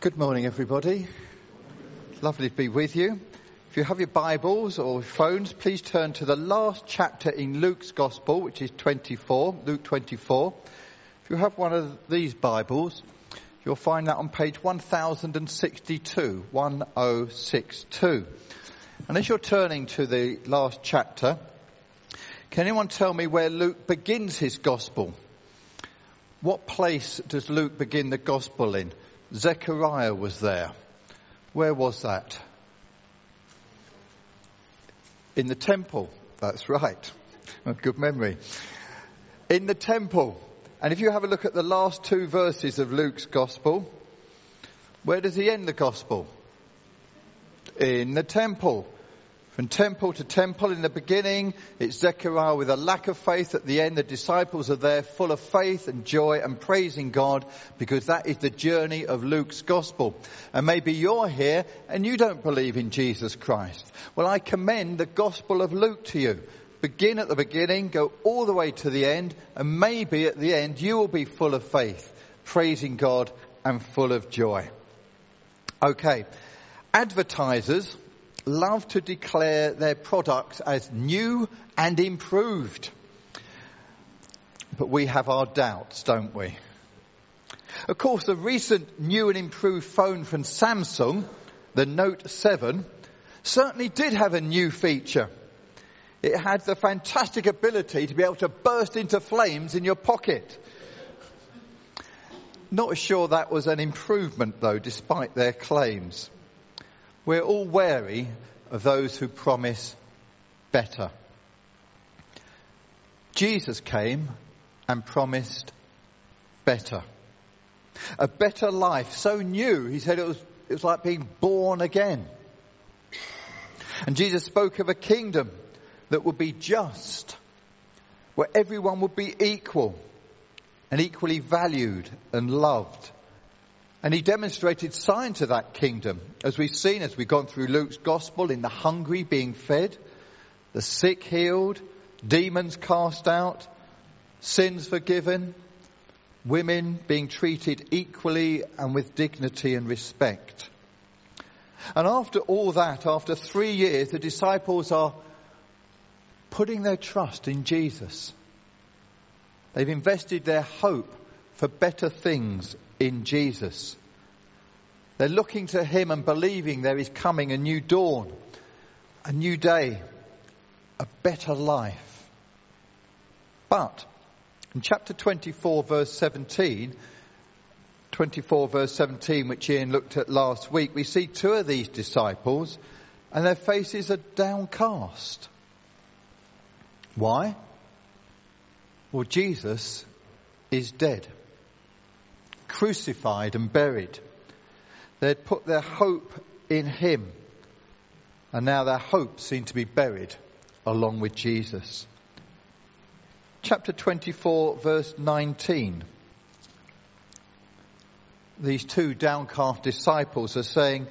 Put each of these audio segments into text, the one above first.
Good morning, everybody. Lovely to be with you. If you have your Bibles or phones, please turn to the last chapter in Luke's Gospel, which is 24, Luke 24. If you have one of these Bibles, you'll find that on page 1062, 1062. And as you're turning to the last chapter, can anyone tell me where Luke begins his Gospel? What place does Luke begin the Gospel in? Zechariah was there. Where was that? In the temple. That's right. Good memory. In the temple. And if you have a look at the last two verses of Luke's gospel, where does he end the gospel? In the temple. From temple to temple in the beginning, it's Zechariah with a lack of faith. At the end, the disciples are there full of faith and joy and praising God because that is the journey of Luke's gospel. And maybe you're here and you don't believe in Jesus Christ. Well, I commend the gospel of Luke to you. Begin at the beginning, go all the way to the end, and maybe at the end you will be full of faith, praising God and full of joy. Okay. Advertisers love to declare their products as new and improved. But we have our doubts, don't we? Of course, the recent new and improved phone from Samsung, the Note 7, certainly did have a new feature. It had the fantastic ability to be able to burst into flames in your pocket. Not sure that was an improvement though, despite their claims. We're all wary of those who promise better. Jesus came and promised better. A better life, so new, he said it was, it was like being born again. And Jesus spoke of a kingdom that would be just, where everyone would be equal and equally valued and loved and he demonstrated signs of that kingdom, as we've seen as we've gone through Luke's gospel in the hungry being fed, the sick healed, demons cast out, sins forgiven, women being treated equally and with dignity and respect. And after all that, after three years, the disciples are putting their trust in Jesus. They've invested their hope for better things in Jesus. They're looking to Him and believing there is coming a new dawn, a new day, a better life. But in chapter 24 verse 17, 24 verse 17, which Ian looked at last week, we see two of these disciples and their faces are downcast. Why? Well, Jesus is dead crucified and buried. They'd put their hope in him. And now their hope seemed to be buried along with Jesus. Chapter 24 verse 19. These two downcast disciples are saying,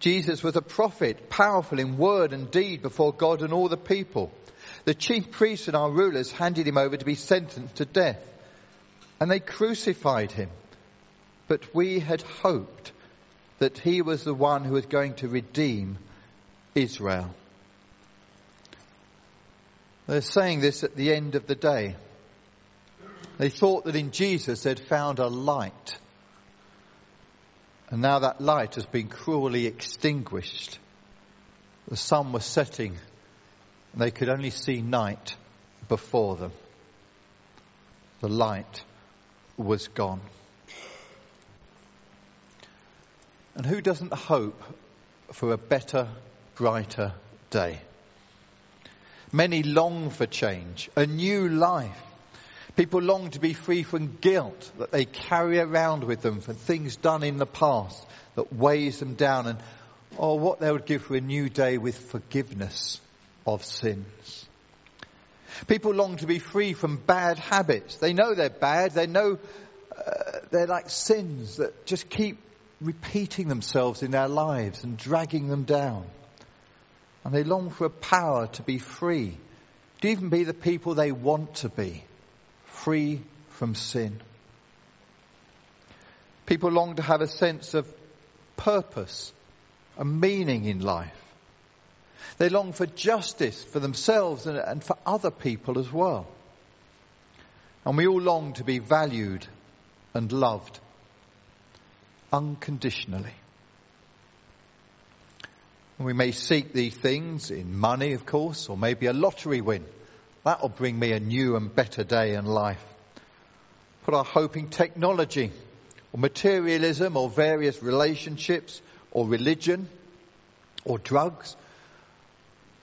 Jesus was a prophet, powerful in word and deed before God and all the people. The chief priests and our rulers handed him over to be sentenced to death. And they crucified him. But we had hoped that he was the one who was going to redeem Israel. They're saying this at the end of the day. They thought that in Jesus they'd found a light. And now that light has been cruelly extinguished. The sun was setting and they could only see night before them. The light was gone. And who doesn't hope for a better, brighter day? Many long for change, a new life. People long to be free from guilt that they carry around with them for things done in the past that weighs them down and or what they would give for a new day with forgiveness of sins. People long to be free from bad habits. They know they're bad. They know uh, they're like sins that just keep repeating themselves in their lives and dragging them down. And they long for a power to be free, to even be the people they want to be, free from sin. People long to have a sense of purpose, a meaning in life. They long for justice for themselves and, and for other people as well. And we all long to be valued and loved unconditionally. We may seek these things in money, of course, or maybe a lottery win. That'll bring me a new and better day in life. Put our hope in technology, or materialism, or various relationships, or religion, or drugs,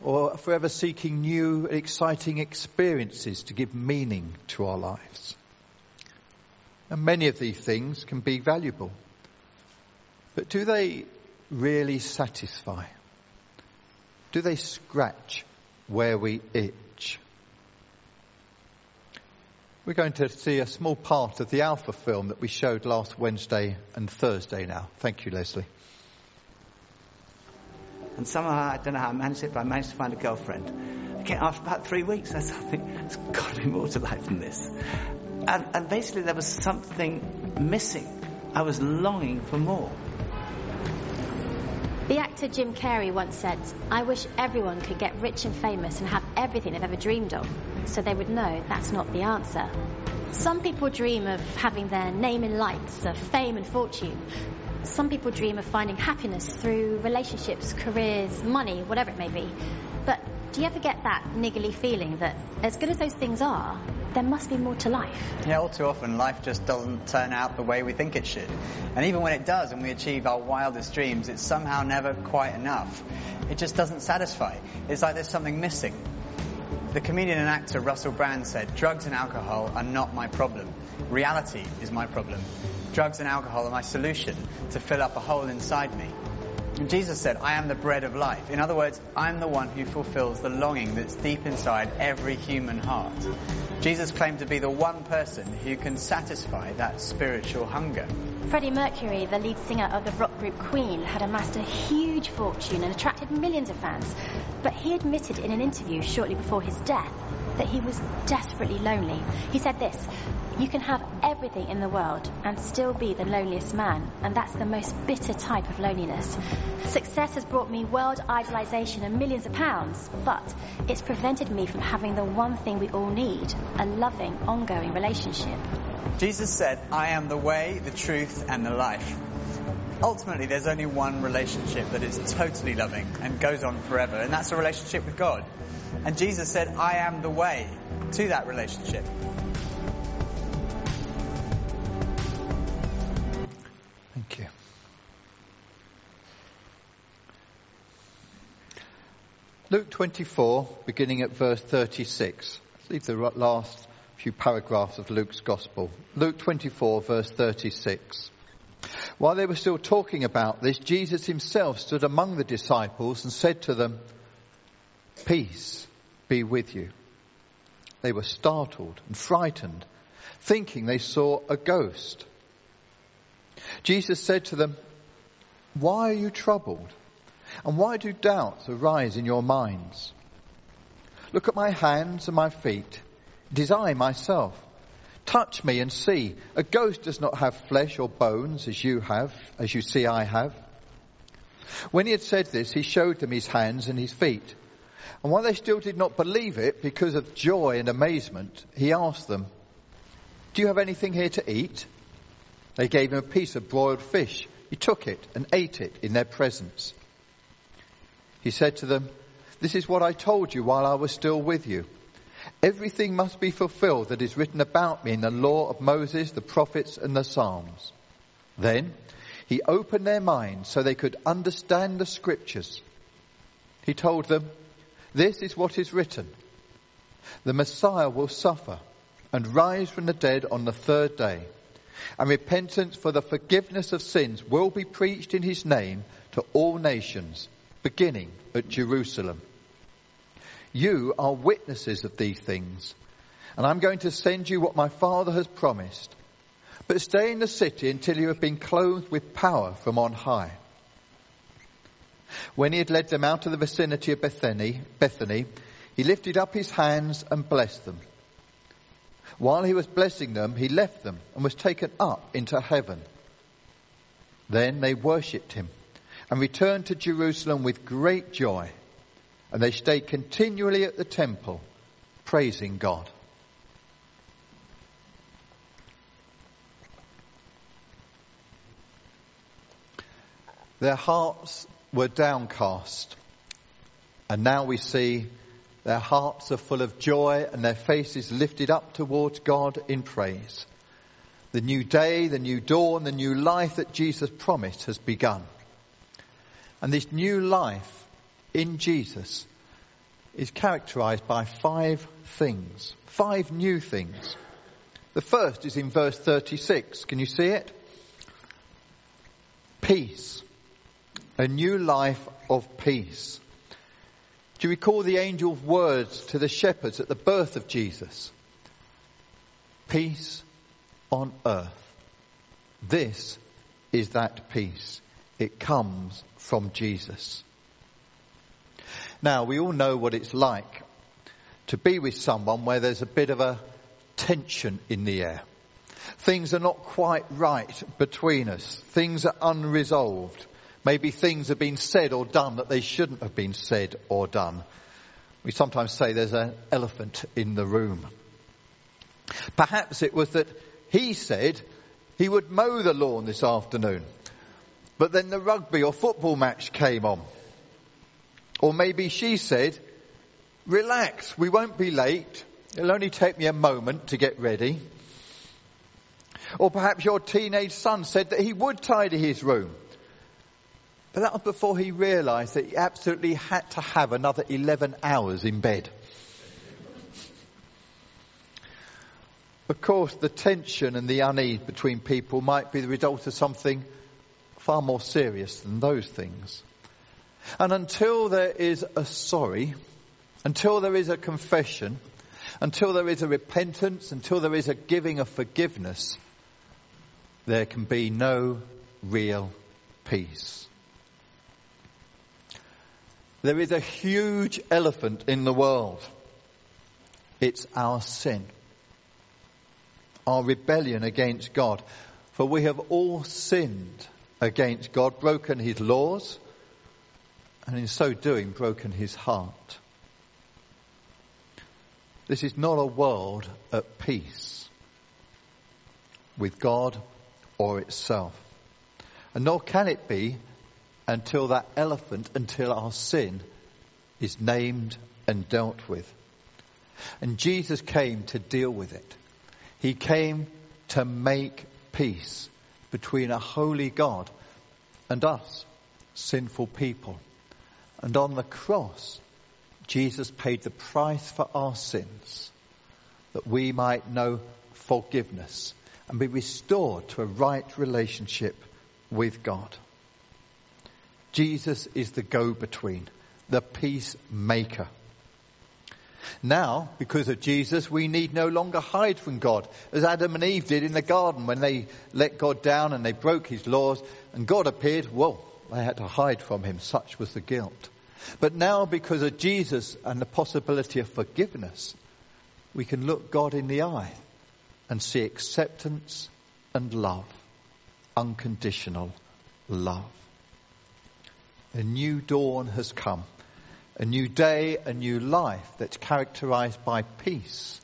or forever seeking new, exciting experiences to give meaning to our lives. And many of these things can be valuable. But do they really satisfy? Do they scratch where we itch? We're going to see a small part of the Alpha film that we showed last Wednesday and Thursday now. Thank you, Leslie. And somehow, I don't know how I managed it, but I managed to find a girlfriend. Again, after about three weeks, I thought, there's got to be more to life than this. And, and basically, there was something missing. I was longing for more. The actor Jim Carrey once said, I wish everyone could get rich and famous and have everything they've ever dreamed of, so they would know that's not the answer. Some people dream of having their name in lights, of fame and fortune. Some people dream of finding happiness through relationships, careers, money, whatever it may be. But do you ever get that niggly feeling that as good as those things are, there must be more to life? Yeah, all too often life just doesn't turn out the way we think it should. And even when it does and we achieve our wildest dreams, it's somehow never quite enough. It just doesn't satisfy. It's like there's something missing. The comedian and actor Russell Brand said, drugs and alcohol are not my problem. Reality is my problem. Drugs and alcohol are my solution to fill up a hole inside me. And Jesus said, I am the bread of life. In other words, I'm the one who fulfills the longing that's deep inside every human heart. Jesus claimed to be the one person who can satisfy that spiritual hunger. Freddie Mercury, the lead singer of the rock group Queen, had amassed a huge fortune and attracted millions of fans. But he admitted in an interview shortly before his death that he was desperately lonely. He said this, you can have everything in the world and still be the loneliest man, and that's the most bitter type of loneliness. Success has brought me world idolization and millions of pounds, but it's prevented me from having the one thing we all need, a loving, ongoing relationship. Jesus said, I am the way, the truth, and the life. Ultimately, there's only one relationship that is totally loving and goes on forever, and that's a relationship with God. And Jesus said, I am the way to that relationship. Thank you. Luke 24, beginning at verse 36. Let's leave the last few paragraphs of Luke's Gospel. Luke 24, verse 36. While they were still talking about this, Jesus himself stood among the disciples and said to them, Peace be with you. They were startled and frightened, thinking they saw a ghost. Jesus said to them, Why are you troubled? And why do doubts arise in your minds? Look at my hands and my feet. It is I myself. Touch me and see. A ghost does not have flesh or bones as you have, as you see I have. When he had said this, he showed them his hands and his feet. And while they still did not believe it because of joy and amazement, he asked them, Do you have anything here to eat? They gave him a piece of broiled fish. He took it and ate it in their presence. He said to them, This is what I told you while I was still with you. Everything must be fulfilled that is written about me in the law of Moses, the prophets, and the Psalms. Then he opened their minds so they could understand the scriptures. He told them, This is what is written. The Messiah will suffer and rise from the dead on the third day, and repentance for the forgiveness of sins will be preached in his name to all nations, beginning at Jerusalem. You are witnesses of these things. And I'm going to send you what my Father has promised. But stay in the city until you have been clothed with power from on high. When he had led them out of the vicinity of Bethany, Bethany, he lifted up his hands and blessed them. While he was blessing them, he left them and was taken up into heaven. Then they worshipped him and returned to Jerusalem with great joy. And they stayed continually at the temple, praising God. Their hearts were downcast, and now we see their hearts are full of joy and their faces lifted up towards God in praise. The new day, the new dawn, the new life that Jesus promised has begun. And this new life in Jesus is characterized by five things, five new things. The first is in verse 36. Can you see it? Peace. A new life of peace. Do you recall the angel's words to the shepherds at the birth of Jesus? Peace on earth. This is that peace. It comes from Jesus. Now, we all know what it's like to be with someone where there's a bit of a tension in the air. Things are not quite right between us. Things are unresolved. Maybe things have been said or done that they shouldn't have been said or done. We sometimes say there's an elephant in the room. Perhaps it was that he said he would mow the lawn this afternoon. But then the rugby or football match came on. Or maybe she said, relax, we won't be late. It'll only take me a moment to get ready. Or perhaps your teenage son said that he would tidy his room. But that was before he realized that he absolutely had to have another 11 hours in bed. Of course, the tension and the unease between people might be the result of something far more serious than those things. And until there is a sorry, until there is a confession, until there is a repentance, until there is a giving of forgiveness, there can be no real peace. There is a huge elephant in the world. It's our sin our rebellion against God. For we have all sinned against God, broken his laws, and in so doing broken his heart. This is not a world at peace with God or itself. And nor can it be until that elephant, until our sin is named and dealt with. And Jesus came to deal with it. He came to make peace between a holy God and us, sinful people. And on the cross, Jesus paid the price for our sins that we might know forgiveness and be restored to a right relationship with God. Jesus is the go-between, the peacemaker. Now, because of Jesus, we need no longer hide from God, as Adam and Eve did in the garden when they let God down and they broke his laws, and God appeared, well, they had to hide from him. Such was the guilt. But now, because of Jesus and the possibility of forgiveness, we can look God in the eye and see acceptance and love, unconditional love. A new dawn has come a new day, a new life that's characterized by peace.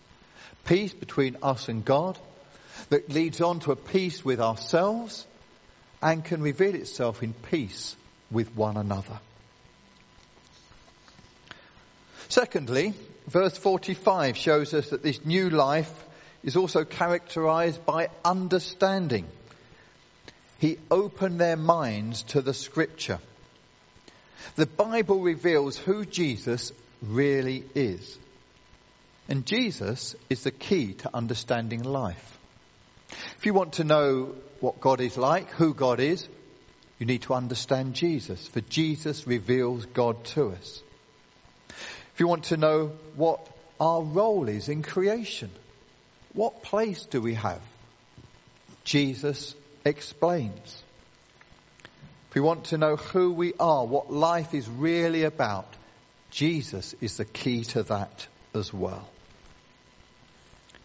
Peace between us and God that leads on to a peace with ourselves and can reveal itself in peace with one another. Secondly, verse 45 shows us that this new life is also characterized by understanding. He opened their minds to the scripture. The Bible reveals who Jesus really is. And Jesus is the key to understanding life. If you want to know what God is like, who God is, you need to understand Jesus, for Jesus reveals God to us. If you want to know what our role is in creation, what place do we have? Jesus explains. If we want to know who we are, what life is really about, Jesus is the key to that as well.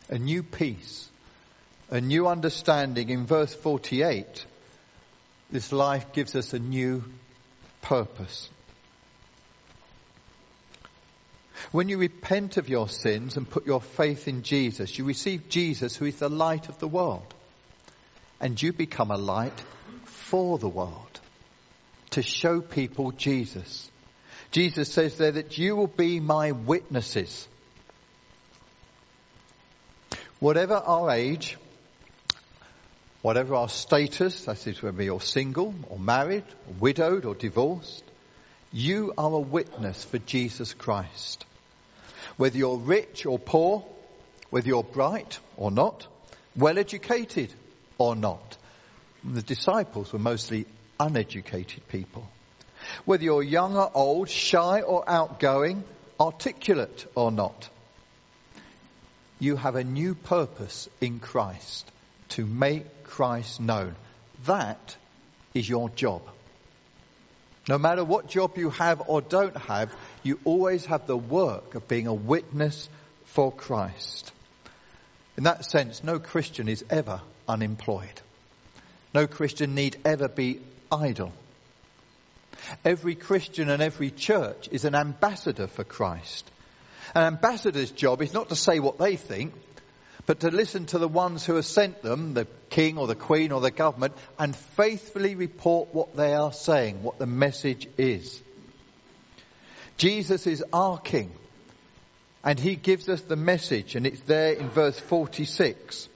A new peace, a new understanding in verse 48 This life gives us a new purpose. When you repent of your sins and put your faith in Jesus, you receive Jesus who is the light of the world. And you become a light for the world to show people Jesus. Jesus says there that you will be my witnesses. Whatever our age, whatever our status, that is whether you're single or married, or widowed or divorced, you are a witness for Jesus Christ. Whether you're rich or poor, whether you're bright or not, well educated or not. The disciples were mostly uneducated people. Whether you're young or old, shy or outgoing, articulate or not, you have a new purpose in Christ to make Christ known. That is your job. No matter what job you have or don't have, you always have the work of being a witness for Christ. In that sense, no Christian is ever unemployed. No Christian need ever be idle. Every Christian and every church is an ambassador for Christ. An ambassador's job is not to say what they think, but to listen to the ones who have sent them, the king or the queen or the government, and faithfully report what they are saying, what the message is. Jesus is our king, and he gives us the message, and it's there in verse 46.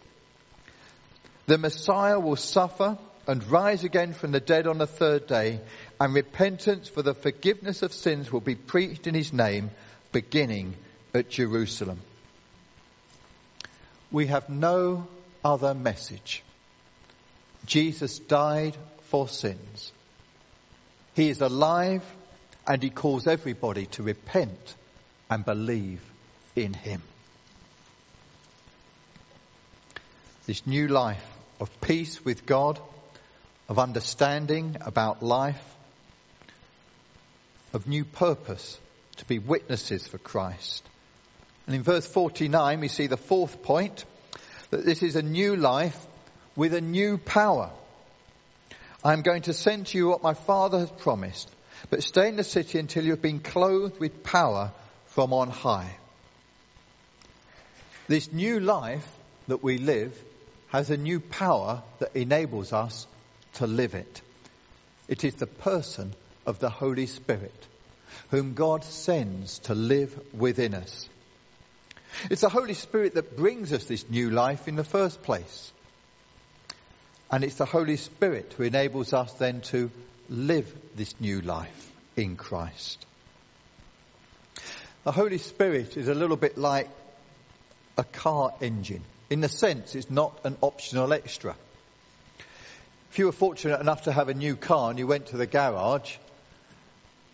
The Messiah will suffer and rise again from the dead on the third day, and repentance for the forgiveness of sins will be preached in his name, beginning at Jerusalem. We have no other message. Jesus died for sins. He is alive and he calls everybody to repent and believe in him. This new life of peace with God, of understanding about life, of new purpose to be witnesses for Christ. And in verse 49 we see the fourth point, that this is a new life with a new power. I am going to send to you what my Father has promised, but stay in the city until you have been clothed with power from on high. This new life that we live has a new power that enables us to live it. It is the person of the Holy Spirit, whom God sends to live within us. It's the Holy Spirit that brings us this new life in the first place. And it's the Holy Spirit who enables us then to live this new life in Christ. The Holy Spirit is a little bit like a car engine. In the sense, it's not an optional extra. If you were fortunate enough to have a new car and you went to the garage,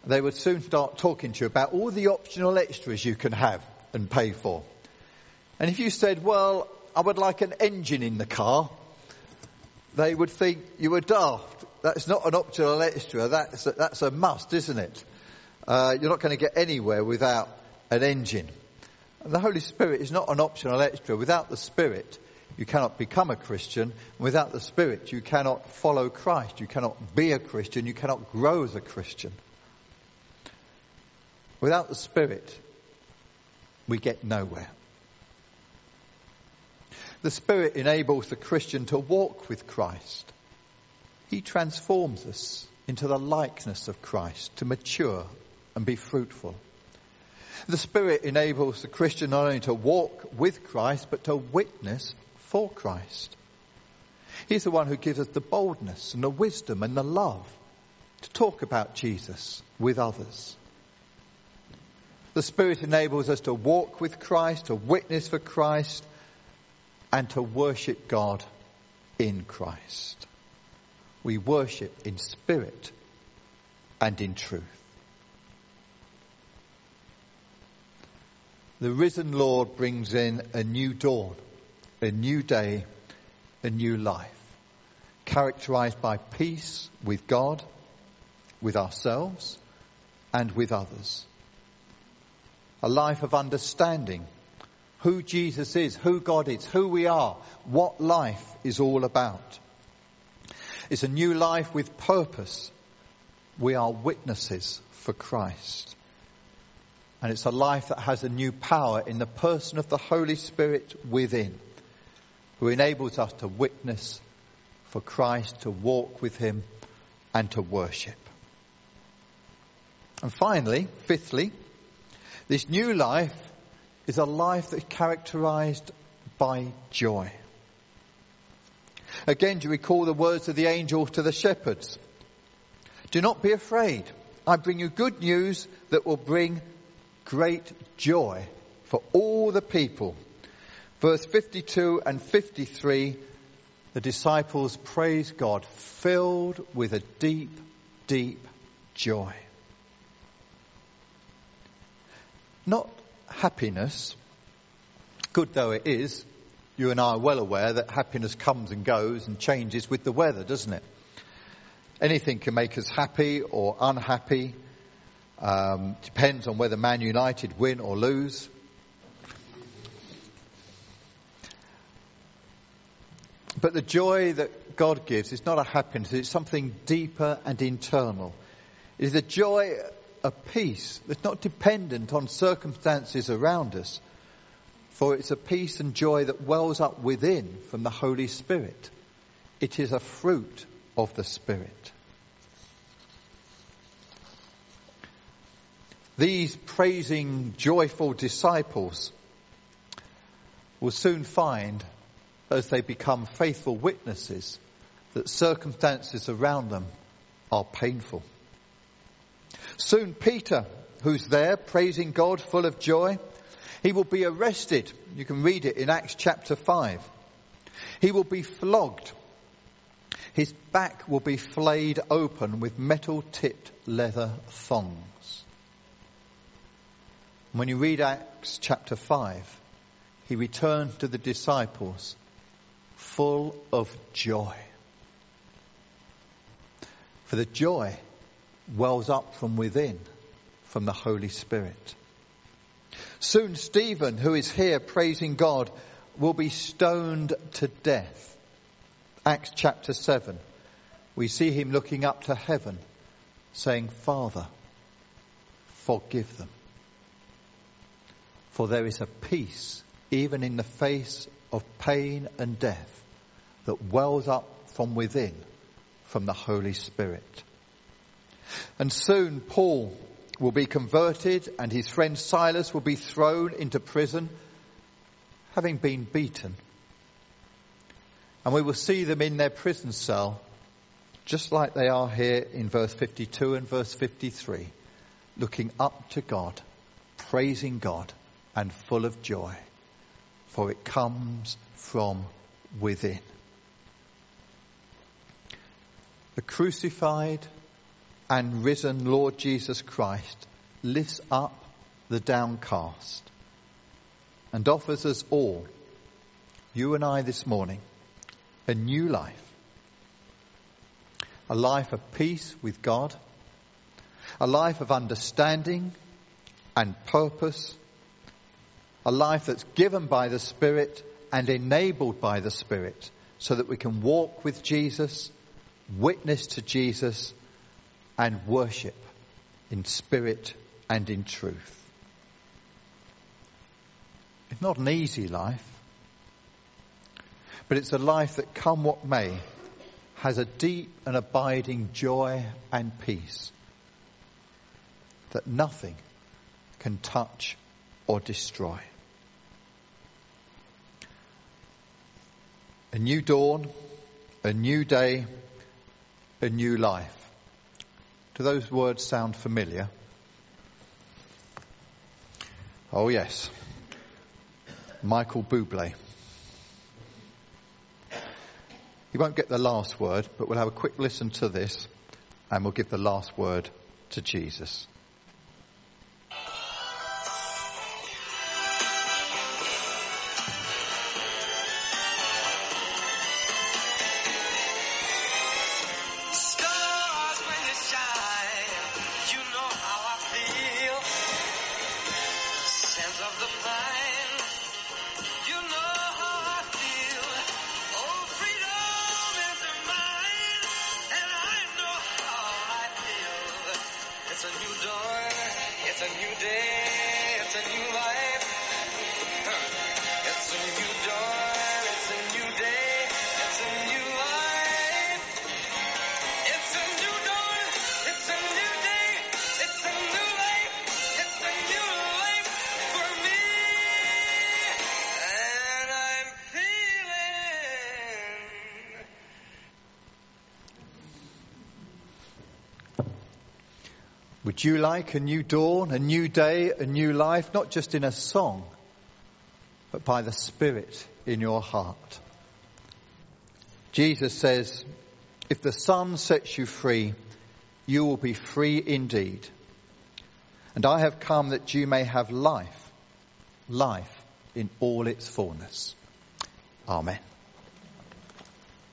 they would soon start talking to you about all the optional extras you can have and pay for. And if you said, well, I would like an engine in the car, they would think you were daft. That's not an optional extra. That's a, that's a must, isn't it? Uh, you're not going to get anywhere without an engine. And the Holy Spirit is not an optional extra. Without the Spirit, you cannot become a Christian. Without the Spirit, you cannot follow Christ. You cannot be a Christian. You cannot grow as a Christian. Without the Spirit, we get nowhere. The Spirit enables the Christian to walk with Christ. He transforms us into the likeness of Christ, to mature and be fruitful. The Spirit enables the Christian not only to walk with Christ, but to witness for Christ. He's the one who gives us the boldness and the wisdom and the love to talk about Jesus with others. The Spirit enables us to walk with Christ, to witness for Christ, and to worship God in Christ. We worship in spirit and in truth. The risen Lord brings in a new dawn, a new day, a new life, characterized by peace with God, with ourselves, and with others. A life of understanding who Jesus is, who God is, who we are, what life is all about. It's a new life with purpose. We are witnesses for Christ. And it's a life that has a new power in the person of the Holy Spirit within, who enables us to witness for Christ, to walk with Him, and to worship. And finally, fifthly, this new life is a life that is characterized by joy. Again, do you recall the words of the angel to the shepherds? Do not be afraid. I bring you good news that will bring great joy for all the people. Verse 52 and 53, the disciples praise God, filled with a deep, deep joy. Not happiness, good though it is, you and I are well aware that happiness comes and goes and changes with the weather, doesn't it? Anything can make us happy or unhappy. Um, depends on whether Man United win or lose. But the joy that God gives is not a happiness, it's something deeper and internal. It is the joy of peace that's not dependent on circumstances around us, for it's a peace and joy that wells up within from the Holy Spirit. It is a fruit of the Spirit. These praising, joyful disciples will soon find, as they become faithful witnesses, that circumstances around them are painful. Soon Peter, who's there praising God full of joy, he will be arrested. You can read it in Acts chapter 5. He will be flogged. His back will be flayed open with metal tipped leather thongs. When you read Acts chapter 5, he returned to the disciples full of joy. For the joy wells up from within, from the Holy Spirit. Soon Stephen, who is here praising God, will be stoned to death. Acts chapter 7. We see him looking up to heaven, saying, Father, forgive them. For there is a peace, even in the face of pain and death, that wells up from within, from the Holy Spirit. And soon Paul will be converted and his friend Silas will be thrown into prison, having been beaten. And we will see them in their prison cell, just like they are here in verse 52 and verse 53, looking up to God, praising God, and full of joy, for it comes from within. The crucified and risen Lord Jesus Christ lifts up the downcast and offers us all, you and I this morning, a new life. A life of peace with God, a life of understanding and purpose, a life that's given by the Spirit and enabled by the Spirit so that we can walk with Jesus, witness to Jesus, and worship in spirit and in truth. It's not an easy life, but it's a life that, come what may, has a deep and abiding joy and peace that nothing can touch or destroy. A new dawn, a new day, a new life. Do those words sound familiar? Oh, yes. Michael Bublé. You won't get the last word, but we'll have a quick listen to this and we'll give the last word to Jesus. Would you like a new dawn, a new day, a new life, not just in a song, but by the Spirit in your heart? Jesus says, if the Son sets you free, you will be free indeed. And I have come that you may have life, life in all its fullness. Amen.